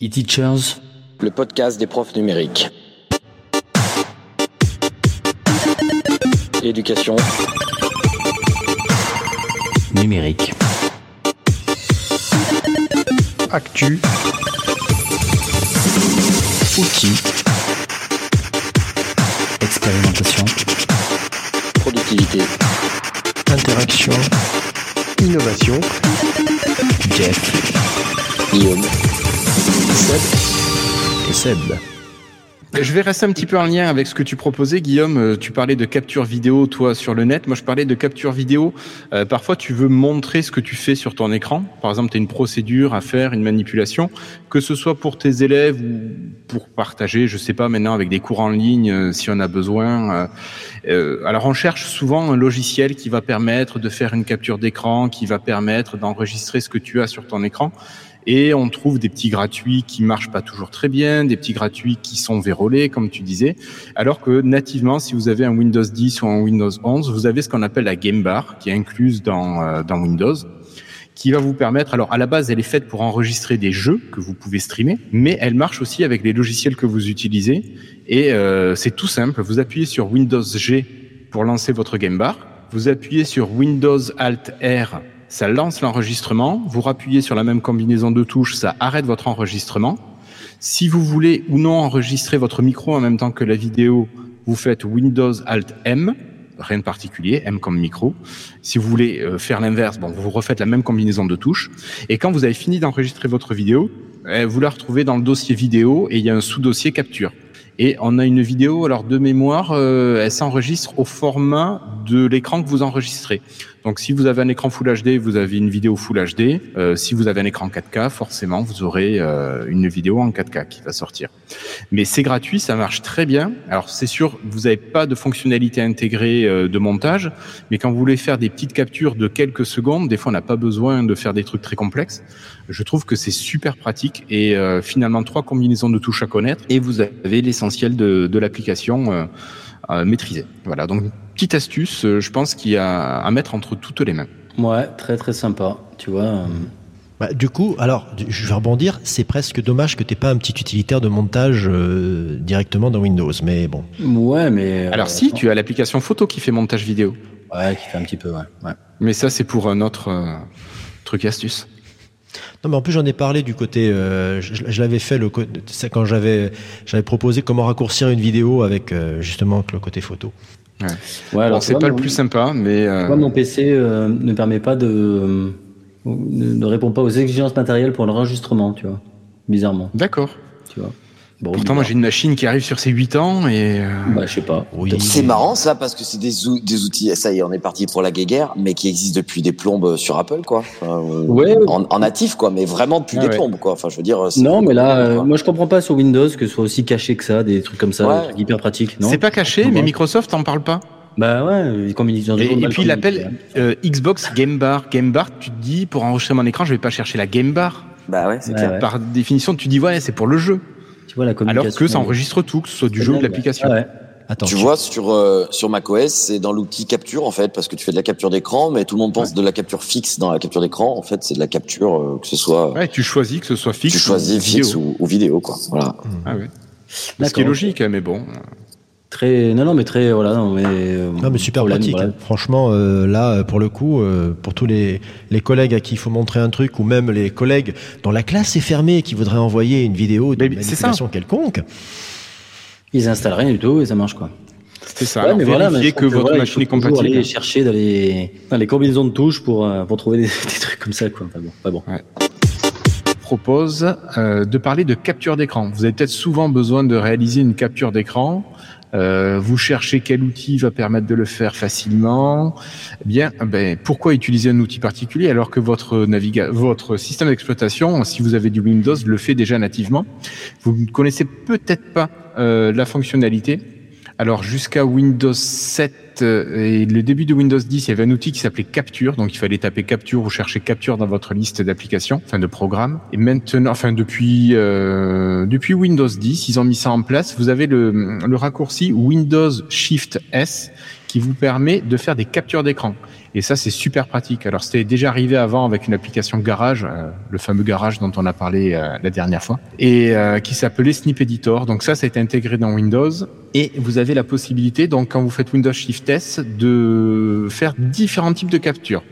E-Teachers, le podcast des profs numériques. Éducation numérique. Actu. Outils. Expérimentation. productivité. Interaction. Innovation. Jeff Guillaume. Et Seb. Je vais rester un petit peu en lien avec ce que tu proposais, Guillaume. Euh, Tu parlais de capture vidéo, toi, sur le net. Moi, je parlais de capture vidéo. Euh, parfois, tu veux montrer ce que tu fais sur ton écran. Par exemple, tu as une procédure à faire, une manipulation, que ce soit pour tes élèves ou pour partager, je sais pas, maintenant avec des cours en ligne, euh, si on a besoin. Alors, on cherche souvent un logiciel qui va permettre de faire une capture d'écran, qui va permettre d'enregistrer ce que tu as sur ton écran. Et on trouve des petits gratuits qui marchent pas toujours très bien, des petits gratuits qui sont vérolés, comme tu disais. Alors que nativement, si vous avez un Windows 10 ou un Windows 11, vous avez ce qu'on appelle la Game Bar, qui est incluse dans, euh, dans Windows, qui va vous permettre, alors à la base, elle est faite pour enregistrer des jeux que vous pouvez streamer, mais elle marche aussi avec les logiciels que vous utilisez. Et euh, c'est tout simple, vous appuyez sur Windows G pour lancer votre Game Bar, vous appuyez sur Windows Alt R ça lance l'enregistrement, vous rappuyez sur la même combinaison de touches, ça arrête votre enregistrement. Si vous voulez ou non enregistrer votre micro en même temps que la vidéo, vous faites Windows Alt M, rien de particulier, M comme micro. Si vous voulez euh, faire l'inverse, bon, vous refaites la même combinaison de touches. Et quand vous avez fini d'enregistrer votre vidéo, eh, vous la retrouvez dans le dossier vidéo et il y a un sous-dossier capture. Et on a une vidéo, alors de mémoire, euh, elle s'enregistre au format de l'écran que vous enregistrez. Donc si vous avez un écran Full HD, vous avez une vidéo Full HD. Euh, si vous avez un écran 4K, forcément, vous aurez euh, une vidéo en 4K qui va sortir. Mais c'est gratuit, ça marche très bien. Alors c'est sûr, vous n'avez pas de fonctionnalité intégrée euh, de montage, mais quand vous voulez faire des petites captures de quelques secondes, des fois on n'a pas besoin de faire des trucs très complexes. Je trouve que c'est super pratique et euh, finalement trois combinaisons de touches à connaître et vous avez l'essentiel de, de l'application euh, maîtrisé. Voilà, donc petite astuce, euh, je pense qu'il y a à mettre entre toutes les mains. Ouais, très très sympa. Tu vois. euh, Bah, du coup, alors, je vais rebondir. C'est presque dommage que t'aies pas un petit utilitaire de montage euh, directement dans Windows. Mais bon. Ouais, mais. Alors si, tu as l'application photo qui fait montage vidéo, Ouais, qui fait un petit peu, ouais. ouais. mais ça c'est pour un autre euh, truc et astuce. Non, mais en plus, j'en ai parlé du côté. euh, je je l'avais fait le quand j'avais j'avais proposé comment raccourcir une vidéo avec euh, justement le côté photo. Ouais, Bon, alors, c'est pas le plus sympa, mais euh, Moi, mon PC euh, ne permet pas de. ne, ne répond pas aux exigences matérielles pour l'enregistrement, tu vois. Bizarrement, d'accord. tu vois. Bon, Pourtant, moi j'ai une machine qui arrive sur ses 8 ans et euh, Bah, je sais pas. Oui. C'est marrant ça parce que c'est des, ou- des outils, ça y est, on est parti pour la guéguerre, mais qui existent depuis des plombes sur Apple, quoi. Enfin, euh, Ouais. En, en natif, quoi, mais vraiment depuis Ah des ouais. plombes, quoi. Enfin, je veux dire. c'est- Non, mais là, euh, moi, je comprends pas sur Windows que ce soit aussi caché que ça, des trucs comme ça, Ouais. des trucs hyper pratiques, non? C'est pas caché, mais Microsoft en parle pas. Bah ouais, comme ils ont Et, et puis il appelle euh, Xbox Game Bar. Game Bar, tu te dis pour enregistrer mon écran, je vais pas chercher la Game Bar. Bah ouais, c'est Ouais, clair. ouais. Par définition, tu dis ouais, c'est pour le jeu. Tu vois la communication. Alors que ça enregistre tout, que ce soit du jeu ou de l'application. Ah ouais. Attends. Tu vois, sur, euh, sur macOS, c'est dans l'outil capture, en fait, parce que tu fais de la capture d'écran, mais tout le monde pense de la capture fixe dans la capture d'écran. En fait, c'est de la capture, euh, que ce soit, Ouais, tu choisis que ce soit fixe. tu choisis ou fixe vidéo. ou, ou vidéo, quoi. Voilà. Ah ouais. Ce qui est logique, hein, mais bon. Très, non, non, mais très, voilà, non, mais. euh, Non mais super problème, pratique. voilà. Franchement, euh, là, pour le coup, euh, pour tous les, les collègues à qui il faut montrer un truc, ou même les collègues dont la classe est fermée et qui voudraient envoyer une vidéo de Mais c'est ça. manipulation quelconque, Ils installent rien du tout et ça marche quoi. C'est ça. Ouais, mais voilà, mais que trouve votre voilà, il machine est faut toujours compatible. Aller chercher dans les, dans les combinaisons de touches pour, euh, pour trouver des, des trucs comme ça quoi. Pas bon, pas bon. propose euh, de parler de capture d'écran. Vous avez peut-être souvent besoin de réaliser une capture d'écran. Euh, vous cherchez quel outil va permettre de le faire facilement? Eh bien, ben, pourquoi utiliser un outil particulier alors que votre votre système d'exploitation, si vous avez du Windows, le fait déjà nativement? Vous ne connaissez peut-être pas euh, la fonctionnalité. Alors jusqu'à Windows 7 fait, euh, et le début de Windows 10, il y avait un outil qui s'appelait Capture, donc il fallait taper Capture ou chercher Capture dans votre liste d'applications, enfin de programmes. Et maintenant, enfin depuis euh, depuis Windows 10, ils ont mis ça en place. Vous avez le, le raccourci Windows Shift S qui vous permet de faire des captures d'écran. Et ça, c'est super pratique. Alors, c'était déjà arrivé avant avec une application Garage, euh, le fameux Garage dont on a parlé euh, la dernière fois, et euh, qui s'appelait Snip Editor. Donc ça, ça a été intégré dans Windows. Et vous avez la possibilité, donc quand vous faites Windows Shift S, de faire différents types de captures.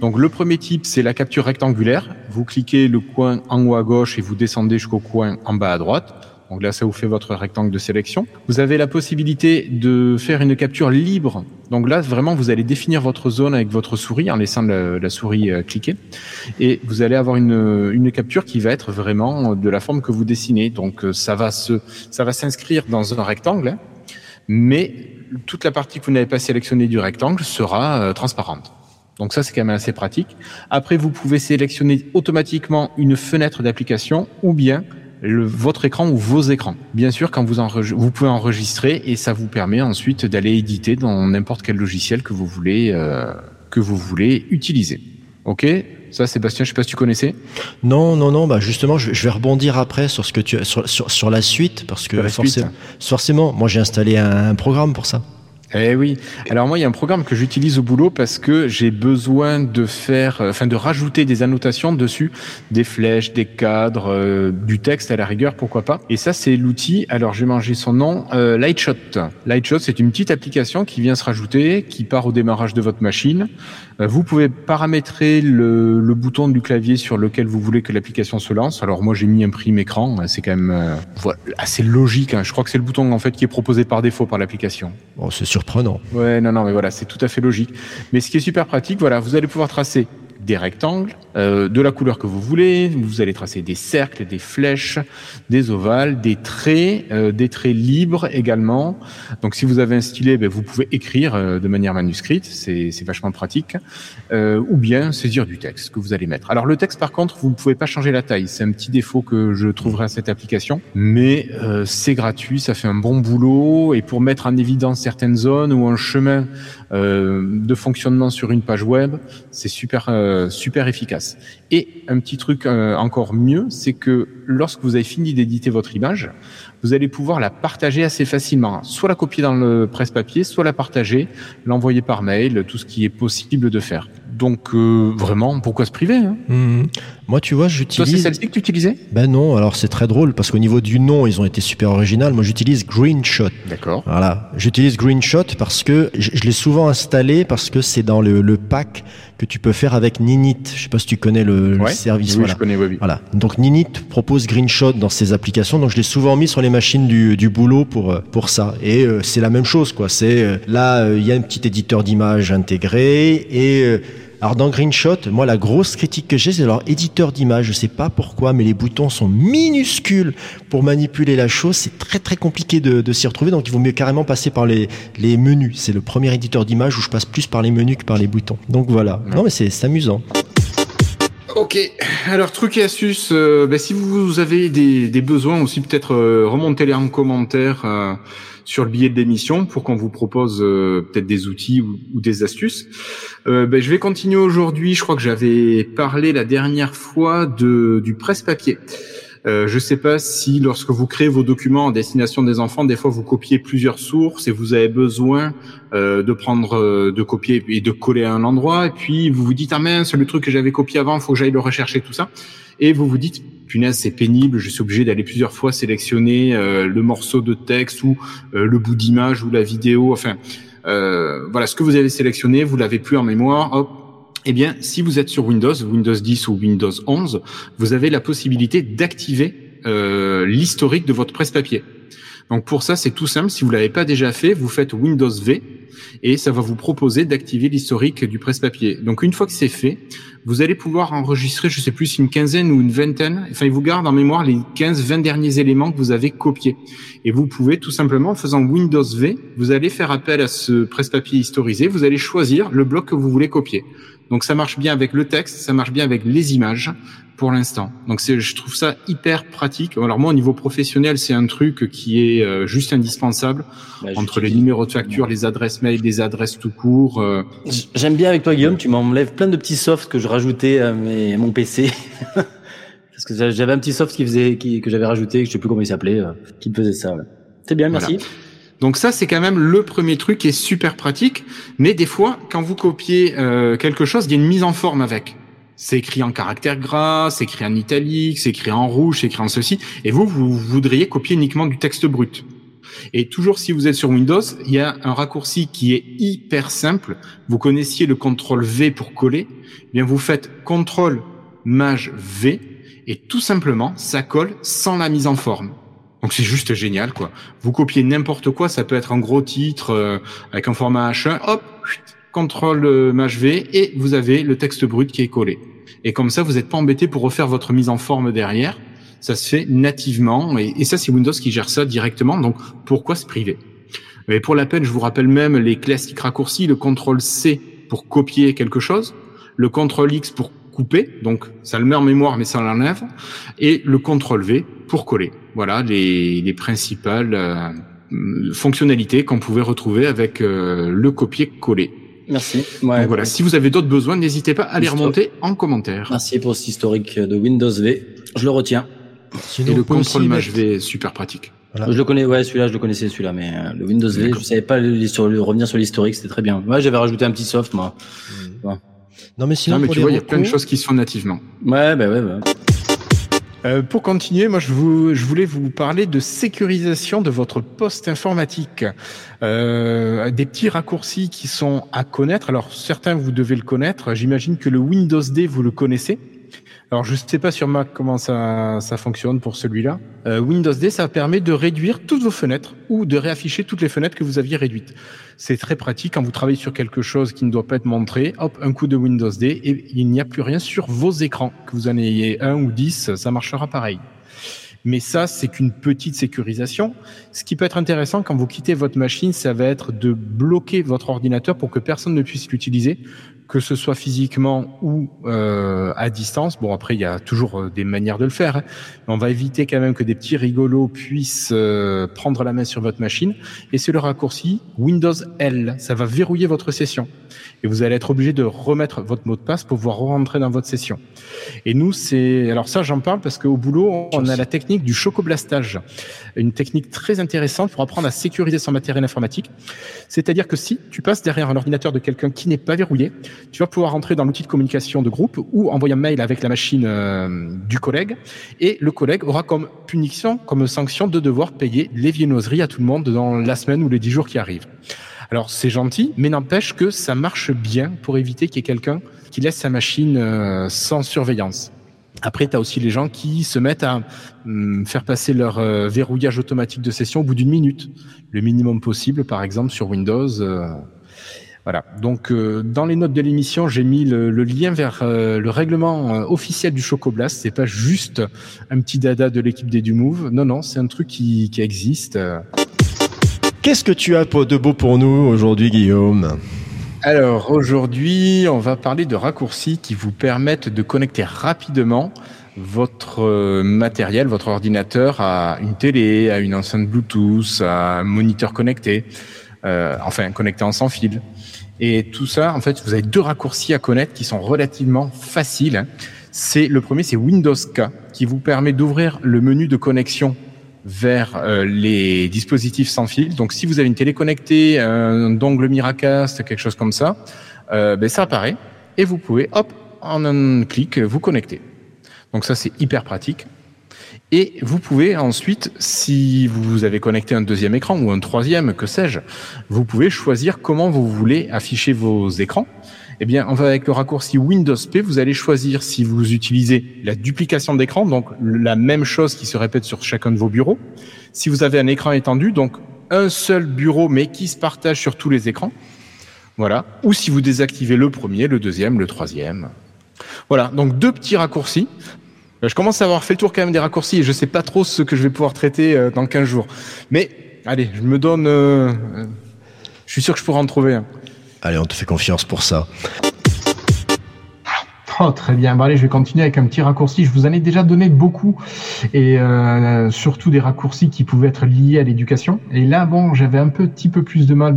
Donc le premier type, c'est la capture rectangulaire. Vous cliquez le coin en haut à gauche et vous descendez jusqu'au coin en bas à droite. Donc là, ça vous fait votre rectangle de sélection. Vous avez la possibilité de faire une capture libre. Donc là, vraiment, vous allez définir votre zone avec votre souris en laissant la, souris euh, cliquer. Et vous allez avoir une, une capture qui va être vraiment de la forme que vous dessinez. Donc euh, ça va s'inscrire dans un rectangle, mais toute la partie que vous n'avez pas sélectionnée du rectangle sera euh, transparente. Donc ça, c'est quand même assez pratique. Après, vous pouvez sélectionner automatiquement une fenêtre d'application ou bien le, votre écran ou vos écrans. Bien sûr, quand vous vous pouvez enregistrer et ça vous permet ensuite d'aller éditer dans n'importe quel logiciel que vous voulez euh, que vous voulez utiliser. Ok, ça, Sébastien, je sais pas si tu connaissais. Non, non, non. Bah justement, je, je vais rebondir après sur ce que tu sur sur, sur la suite parce que la forcément, suite. forcément, moi j'ai installé un, un programme pour ça. Eh oui. Alors moi, il y a un programme que j'utilise au boulot parce que j'ai besoin de faire, euh, enfin de rajouter des annotations dessus, des flèches, des cadres, euh, du texte à la rigueur, pourquoi pas. Et ça, c'est l'outil. Alors j'ai mangé son nom, euh, Lightshot. Lightshot, c'est une petite application qui vient se rajouter, qui part au démarrage de votre machine. Vous pouvez paramétrer le, le bouton du clavier sur lequel vous voulez que l'application se lance. Alors moi, j'ai mis imprime écran. C'est quand même assez logique. hein. Je crois que c'est le bouton en fait qui est proposé par défaut par l'application. Bon, surprenant. Ouais, non, non, mais voilà, c'est tout à fait logique. Mais ce qui est super pratique, voilà, vous allez pouvoir tracer des rectangles euh, de la couleur que vous voulez. Vous allez tracer des cercles, des flèches, des ovales, des traits, euh, des traits libres également. Donc, si vous avez un stylet, ben, vous pouvez écrire euh, de manière manuscrite. C'est vachement pratique. Euh, ou bien saisir du texte que vous allez mettre. Alors, le texte, par contre, vous ne pouvez pas changer la taille. C'est un petit défaut que je trouverai à cette application. Mais euh, c'est gratuit, ça fait un bon boulot. Et pour mettre en évidence certaines zones ou un chemin de fonctionnement sur une page web, c'est super euh, super efficace. Et un petit truc euh, encore mieux, c'est que lorsque vous avez fini d'éditer votre image, vous allez pouvoir la partager assez facilement. Soit la copier dans le presse-papier, soit la partager, l'envoyer par mail, tout ce qui est possible de faire. Donc euh, vraiment, pourquoi se priver hein? Mhm. Moi, tu vois, Toi, c'est j'utilise. celle-ci que tu utilisais? Ben non, alors c'est très drôle parce qu'au niveau du nom, ils ont été super original. Moi, j'utilise Greenshot. D'accord. Voilà, j'utilise Greenshot parce que je, l'ai souvent installé parce que c'est dans le, le pack que tu peux faire avec Ninit. Je sais pas si tu connais le, le Ouais. service. Oui, voilà. je connais, oui, oui. Voilà. Donc Ninit propose Greenshot dans ses applications. Donc je l'ai souvent mis sur les machines du, du boulot pour euh, pour ça. Et euh, c'est la même chose quoi. C'est euh, là il y a un petit éditeur d'image intégré et alors dans Greenshot, moi la grosse critique que j'ai c'est leur éditeur d'image. Je sais pas pourquoi, mais les boutons sont minuscules pour manipuler la chose. C'est très très compliqué de, de s'y retrouver. Donc il vaut mieux carrément passer par les, les menus. C'est le premier éditeur d'image où je passe plus par les menus que par les boutons. Donc voilà. Non mais c'est amusant. Ok, alors truc et astuce, euh, ben, si vous avez des, des besoins aussi, peut-être euh, remontez-les en commentaire euh, sur le billet de l'émission pour qu'on vous propose euh, peut-être des outils ou, des astuces. Ben, je vais continuer aujourd'hui, je crois que j'avais parlé la dernière fois de, du presse-papier. Euh, je ne sais pas si lorsque vous créez vos documents en destination des enfants, des fois vous copiez plusieurs sources et vous avez besoin euh, de prendre, euh, de copier et de coller à un endroit, et puis vous vous dites ah mince, le truc que j'avais copié avant, faut que j'aille le rechercher tout ça, et vous vous dites punaise c'est pénible, je suis obligé d'aller plusieurs fois sélectionner euh, le morceau de texte ou euh, le bout d'image ou la vidéo, enfin voilà ce que vous avez sélectionné, vous l'avez plus en mémoire, hop. Eh bien, si vous êtes sur Windows, Windows 10 ou Windows 11, vous avez la possibilité d'activer euh, l'historique de votre presse-papier. Donc pour ça, c'est tout simple. Si vous l'avez pas déjà fait, vous faites Windows V et ça va vous proposer d'activer l'historique du presse-papier. Donc une fois que c'est fait, vous allez pouvoir enregistrer, je sais plus, une quinzaine ou une vingtaine. Enfin, il vous garde en mémoire les 15-20 derniers éléments que vous avez copiés. Et vous pouvez tout simplement, en faisant Windows V, vous allez faire appel à ce presse-papier historisé. Vous allez choisir le bloc que vous voulez copier. Donc ça marche bien avec le texte, ça marche bien avec les images pour l'instant. Donc c'est, je trouve ça hyper pratique. Alors moi au niveau professionnel, c'est un truc qui est euh, juste indispensable Bah, entre les numéros de facture, les adresses mail, les adresses tout court. euh, J'aime bien avec toi, Guillaume, tu m'enlèves plein de petits softs que je rajoutais à, mes- à mon PC. Parce que j'avais un petit soft qui faisait, qui, que j'avais rajouté, que je sais plus comment il s'appelait, euh, qui me faisait ça. ouais. C'est bien, merci. Donc ça, c'est quand même le premier truc qui est super pratique. Mais des fois, quand vous copiez euh, quelque chose, il y a une mise en forme avec. C'est écrit en caractère gras, c'est écrit en italique, c'est écrit en rouge, c'est écrit en ceci. Et vous, vous voudriez copier uniquement du texte brut. Et toujours si vous êtes sur Windows, il y a un raccourci qui est hyper simple. Vous connaissiez le contrôle V pour coller. Eh bien, vous faites contrôle maj V et tout simplement, ça colle sans la mise en forme. Donc c'est juste génial, quoi. Vous copiez n'importe quoi, ça peut être un gros titre euh, avec un format H1, hop, contrôle euh, maj V et vous avez le texte brut qui est collé. Et comme ça, vous n'êtes pas embêté pour refaire votre mise en forme derrière. Ça se fait nativement et, et ça, c'est Windows qui gère ça directement. Donc pourquoi se priver? Et pour la peine, je vous rappelle même les classiques raccourcis, le contrôle C pour copier quelque chose, le contrôle X pour couper, donc ça le met en mémoire mais ça l'enlève, et le contrôle V pour coller. Voilà les, les principales euh, fonctionnalités qu'on pouvait retrouver avec euh, le copier-coller. Merci. Ouais, Donc voilà, ouais. si vous avez d'autres besoins, n'hésitez pas à les remonter en commentaire. Merci pour cet historique de Windows V. Je le retiens. Sinon, Et le contrôle mettre- V est super pratique. Voilà. Je le connais, ouais, celui-là, je le connaissais, celui-là, mais euh, le Windows V, je savais pas le, sur le- revenir sur l'historique, c'était très bien. Ouais, j'avais rajouté un petit soft, moi. Non, mais sinon, Non, mais pour tu vois, il y a plein de choses qui se font nativement. Ouais, bah ouais, bah. Euh, pour continuer, moi je, vous, je voulais vous parler de sécurisation de votre poste informatique. Euh, des petits raccourcis qui sont à connaître. Alors certains vous devez le connaître. J'imagine que le Windows D vous le connaissez. Alors je ne sais pas sur Mac comment ça, ça fonctionne pour celui-là. Euh, Windows D, ça permet de réduire toutes vos fenêtres ou de réafficher toutes les fenêtres que vous aviez réduites. C'est très pratique quand vous travaillez sur quelque chose qui ne doit pas être montré. Hop, un coup de Windows D et il n'y a plus rien sur vos écrans. Que vous en ayez un ou dix, ça marchera pareil. Mais ça, c'est qu'une petite sécurisation. Ce qui peut être intéressant quand vous quittez votre machine, ça va être de bloquer votre ordinateur pour que personne ne puisse l'utiliser, que ce soit physiquement ou euh, à distance. Bon, après, il y a toujours euh, des manières de le faire. hein. Mais on va éviter quand même que des petits rigolos puissent euh, prendre la main sur votre machine. Et c'est le raccourci Windows L. Ça va verrouiller votre session. Et vous allez être obligé de remettre votre mot de passe pour pouvoir rentrer dans votre session. Et nous, c'est alors ça, j'en parle parce qu'au boulot, on a la technique du chocoblastage, une technique très intéressante pour apprendre à sécuriser son matériel informatique. C'est-à-dire que si tu passes derrière un ordinateur de quelqu'un qui n'est pas verrouillé, tu vas pouvoir rentrer dans l'outil de communication de groupe ou envoyer un mail avec la machine euh, du collègue, et le collègue aura comme punition, comme sanction de devoir payer les viennoiseries à tout le monde dans la semaine ou les dix jours qui arrivent. Alors c'est gentil, mais n'empêche que ça marche bien pour éviter qu'il y ait quelqu'un qui laisse sa machine euh, sans surveillance. Après, tu as aussi les gens qui se mettent à hum, faire passer leur euh, verrouillage automatique de session au bout d'une minute, le minimum possible, par exemple sur Windows. euh, voilà. Donc, dans les notes de l'émission, j'ai mis le, le lien vers le règlement officiel du Chocoblast. C'est pas juste un petit dada de l'équipe des Dumove. Non, non, c'est un truc qui, qui existe. Qu'est-ce que tu as de beau pour nous aujourd'hui, Guillaume? Alors aujourd'hui, on va parler de raccourcis qui vous permettent de connecter rapidement votre euh, matériel, votre ordinateur à une télé, à une enceinte Bluetooth, à un moniteur connecté, euh, enfin connecté en sans fil. Et tout ça, en fait, vous avez deux raccourcis à connaître qui sont relativement faciles. hein. C'est le premier, c'est Windows K, qui vous permet d'ouvrir le menu de connexion vers euh, les dispositifs sans fil. Donc, si vous avez une télé connectée, un dongle Miracast, quelque chose comme ça, euh, ben, ça apparaît et vous pouvez, hop, en un clic, vous connecter. Donc ça, c'est hyper pratique. Et vous pouvez ensuite, si vous avez connecté un deuxième écran ou un troisième, que sais-je, vous pouvez choisir comment vous voulez afficher vos écrans. Eh bien, on va avec le raccourci Windows P, vous allez choisir si vous utilisez la duplication d'écran, donc la même chose qui se répète sur chacun de vos bureaux. Si vous avez un écran étendu, donc un seul bureau mais qui se partage sur tous les écrans. Voilà. Ou si vous désactivez le premier, le deuxième, le troisième. Voilà. Donc deux petits raccourcis. Euh, Je commence à avoir fait le tour quand même des raccourcis et je sais pas trop ce que je vais pouvoir traiter euh, dans 15 jours. Mais allez, je me donne. euh, euh, je suis sûr que je pourrai en trouver un. Allez, on te fait confiance pour ça. Oh, très bien. Bon, allez, je vais continuer avec un petit raccourci. Je vous en ai déjà donné beaucoup et euh, surtout des raccourcis qui pouvaient être liés à l'éducation. Et là, bon, j'avais un petit peu plus de mal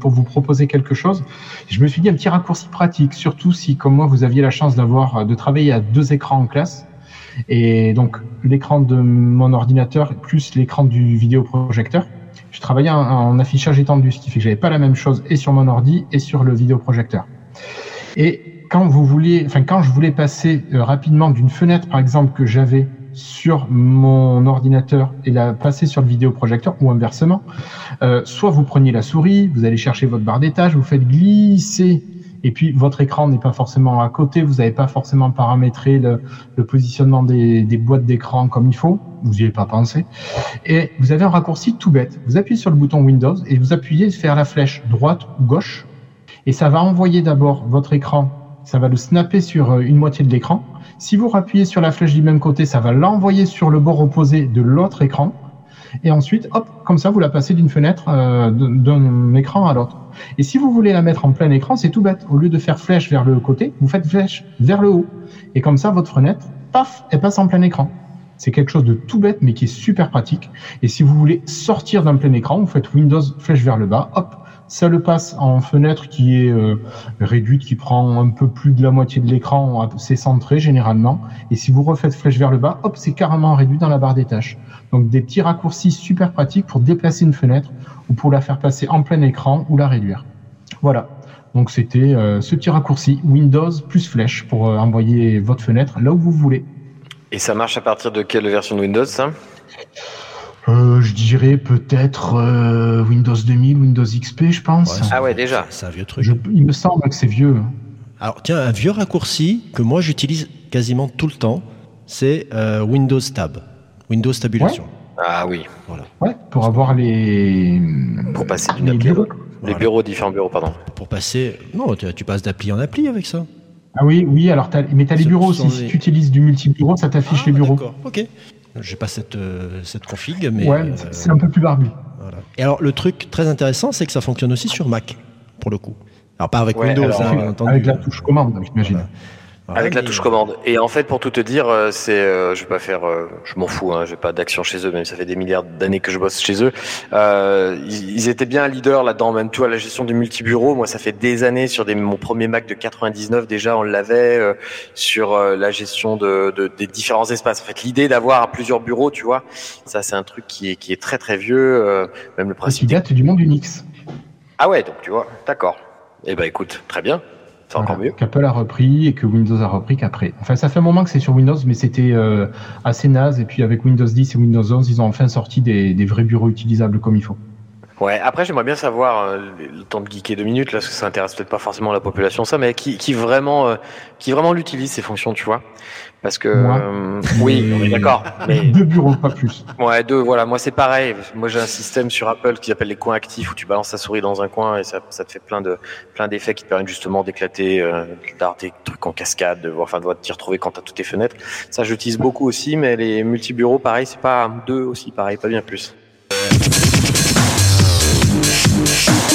pour vous proposer quelque chose. Je me suis dit un petit raccourci pratique, surtout si, comme moi, vous aviez la chance d'avoir de travailler à deux écrans en classe. Et donc, l'écran de mon ordinateur plus l'écran du vidéoprojecteur. Je travaillais en, affichage étendu, ce qui fait que j'avais pas la même chose et sur mon ordi et sur le vidéoprojecteur. Et quand vous vouliez, enfin quand je voulais passer euh, rapidement d'une fenêtre, par exemple, que j'avais sur mon ordinateur et la passer sur le vidéoprojecteur ou inversement, euh, soit vous preniez la souris, vous allez chercher votre barre d'étage, vous faites glisser et puis votre écran n'est pas forcément à côté, vous n'avez pas forcément paramétré le, positionnement des, des boîtes d'écran comme il faut, vous n'y avez pas pensé, et vous avez un raccourci tout bête. Vous appuyez sur le bouton Windows et vous appuyez faire la flèche droite ou gauche, et ça va envoyer d'abord votre écran ça va le snapper sur euh, une moitié de l'écran. Si vous rappuyez sur la flèche du même côté, ça va l'envoyer sur le bord opposé de l'autre écran. Et ensuite, hop, comme ça, vous la passez d'une fenêtre euh, d'un écran à l'autre. Et si vous voulez la mettre en plein écran, c'est tout bête. Au lieu de faire flèche vers le côté, vous faites flèche vers le haut. Et comme ça, votre fenêtre, paf, elle passe en plein écran. C'est quelque chose de tout bête, mais qui est super pratique. Et si vous voulez sortir d'un plein écran, vous faites Windows flèche vers le bas, hop, ça le passe en fenêtre qui est euh, réduite, qui prend un peu plus de la moitié de l'écran, c'est centré généralement. Et si vous refaites flèche vers le bas, hop, c'est carrément réduit dans la barre des tâches. Donc des petits raccourcis super pratiques pour déplacer une fenêtre ou pour la faire passer en plein écran ou la réduire. Voilà. Donc c'était euh, ce petit raccourci Windows plus flèche pour euh, envoyer votre fenêtre là où vous voulez. Et ça marche à partir de quelle version de Windows ça? Euh, je dirais peut-être euh, Windows 2000, Windows XP, je pense. ah ouais, déjà. C'est un vieux truc. Je, il me semble que c'est vieux. Alors tiens, un vieux raccourci que moi j'utilise quasiment tout le temps, c'est euh, Windows Tab, Windows Tabulation. Ouais. Ah oui. Voilà. Ouais, pour avoir les. Pour passer d'une les appli bureaux. Les Voilà. bureaux, différents bureaux, pardon. Pour passer, non, tu, tu passes d'appli en appli avec ça. Ah oui, oui. Alors, t'as- mais t'as les Ce bureaux aussi. les- Si tu utilises du multi-bureau, ça t'affiche Ah, les bureaux. D'accord. Ok. J'ai pas cette euh, cette config, mais ouais, euh, c'est un peu plus barbu. voilà. Et alors le truc très intéressant, c'est que ça fonctionne aussi sur Mac pour le coup. Alors pas avec Ouais, Windows, alors, hein, Avec- bien entendu. Avec la touche commande, j'imagine. Voilà. Avec la touche commande. Et en fait, pour tout te dire, euh, c'est, euh, je vais pas faire, euh, je m'en fous, hein, j'ai pas d'action chez eux, même si ça fait des milliards d'années que je bosse chez eux. Euh, ils, ils étaient bien leaders là-dedans, même toi, la gestion du multibureau. Moi, ça fait des années sur des, mon premier Mac de 99 déjà, on l'avait euh, sur euh, la gestion de, de- des différents espaces. En fait, l'idée d'avoir plusieurs bureaux, tu vois, ça c'est un truc qui est, qui est très très vieux. euh, même le qui principe. des- date du monde Unix. Ah ouais, donc tu vois, d'accord. Eh ben écoute, très bien, c'est encore mieux. Qu'Apple a repris et que Windows a repris qu'après. Enfin, ça fait un moment que c'est sur Windows, mais c'était euh, assez naze. Et puis avec Windows 10 et Windows 11, ils ont enfin sorti des, des vrais bureaux utilisables comme il faut. Ouais, après j'aimerais bien savoir, euh, le temps de geeker deux minutes, là, parce que ça intéresse peut-être pas forcément la population, ça, mais qui, qui vraiment, euh, qui vraiment l'utilise ces fonctions, tu vois? Parce que, Moi. euh, oui, on est d'accord, mais Deux bureaux, pas plus. ouais, deux, voilà, moi c'est pareil. Moi j'ai un système sur Apple qui s'appelle les coins actifs où tu balances ta souris dans un coin et ça, ça te fait plein de, plein d'effets qui te permettent justement d'éclater, euh, des trucs en cascade, de, enfin, de t'y retrouver quand t'as toutes tes fenêtres. Ça j'utilise beaucoup aussi, mais les multi-bureaux, pareil, c'est pas deux aussi, pareil, pas bien plus. Shoot.